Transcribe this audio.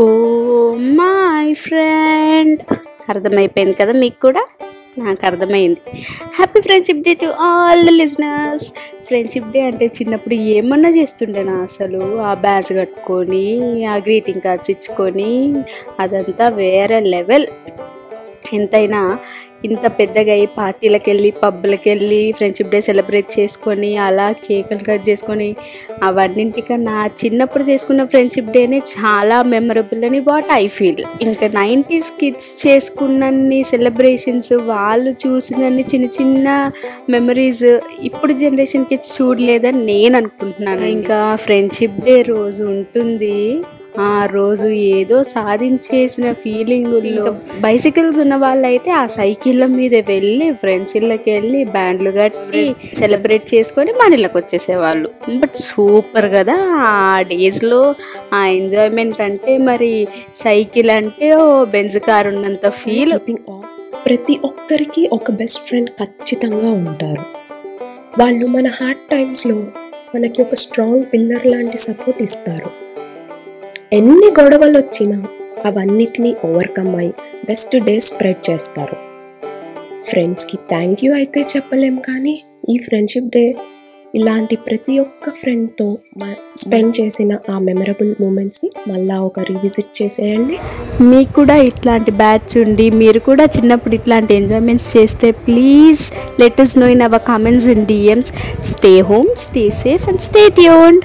Oh my friend. అర్థమైపోయింది కదా మీకు కూడా? నాకు అర్థమైంది. Happy friendship day to all the listeners. Friendship day అంటే చిన్నప్పుడు ఏమన్నా చేస్తుండేనా అసలు? ఆ బ్యాడ్స్ కట్టుకొని ఆ గ్రీటింగ్ కార్డ్స్ ఇచ్చుకొని అదంతా వేరే లెవెల్. ఎంతైనా ఇంత పెద్దగా అయ్యి పార్టీలకు వెళ్ళి పబ్లకు వెళ్ళి ఫ్రెండ్షిప్ డే సెలబ్రేట్ చేసుకొని అలా కేకులు కట్ చేసుకొని అవన్నింటికన్నా చిన్నప్పుడు చేసుకున్న ఫ్రెండ్షిప్ డేనే చాలా మెమరబుల్ అని వాట్ ఐ ఫీల్ ఇంకా నైంటీస్ కిడ్స్ చేసుకున్నన్ని సెలబ్రేషన్స్ వాళ్ళు చూసినన్ని చిన్న చిన్న మెమరీస్ ఇప్పుడు జనరేషన్ కిడ్స్ చూడలేదని నేను అనుకుంటున్నాను. ఇంకా ఫ్రెండ్షిప్ డే రోజు ఉంటుంది. ఆ రోజు ఏదో సాధించేసిన ఫీలింగ్ ఇంకా బైసికల్స్ ఉన్న వాళ్ళైతే ఆ సైకిళ్ళ మీద వెళ్ళి ఫ్రెండ్స్ ఇళ్ళకి వెళ్ళి బ్యాండ్లు కట్టి సెలబ్రేట్ చేసుకొని మన ఇళ్ళకి వచ్చేసేవాళ్ళు. బట్ సూపర్ కదా ఆ డేస్లో ఆ ఎంజాయ్మెంట్ అంటే మరి సైకిల్ అంటే ఓ బెంజ్ కార్ ఉన్నంత ఫీల్ ప్రతి ఒక్కరికి ఒక బెస్ట్ ఫ్రెండ్ ఖచ్చితంగా ఉంటారు. వాళ్ళు మన హార్డ్ టైమ్స్లో మనకి ఒక స్ట్రాంగ్ పిల్లర్ లాంటి సపోర్ట్ ఇస్తారు. ఎన్ని గొడవలు వచ్చినా అవన్నిటినీ ఓవర్కమ్ అయి బెస్ట్ డే స్ప్రెడ్ చేస్తారు. ఫ్రెండ్స్కి థ్యాంక్ యూ అయితే చెప్పలేం కానీ ఈ ఫ్రెండ్షిప్ డే ఇలాంటి ప్రతి ఒక్క ఫ్రెండ్తో స్పెండ్ చేసిన ఆ మెమరబుల్ మూమెంట్స్ని మళ్ళా ఒక రివిజిట్ చేసేయండి. మీకు కూడా ఇట్లాంటి బ్యాచ్ ఉండి మీరు కూడా చిన్నప్పుడు ఇట్లాంటి ఎంజాయ్మెంట్స్ చేస్తే please let know in our comments in DMs stay home stay safe and stay tuned.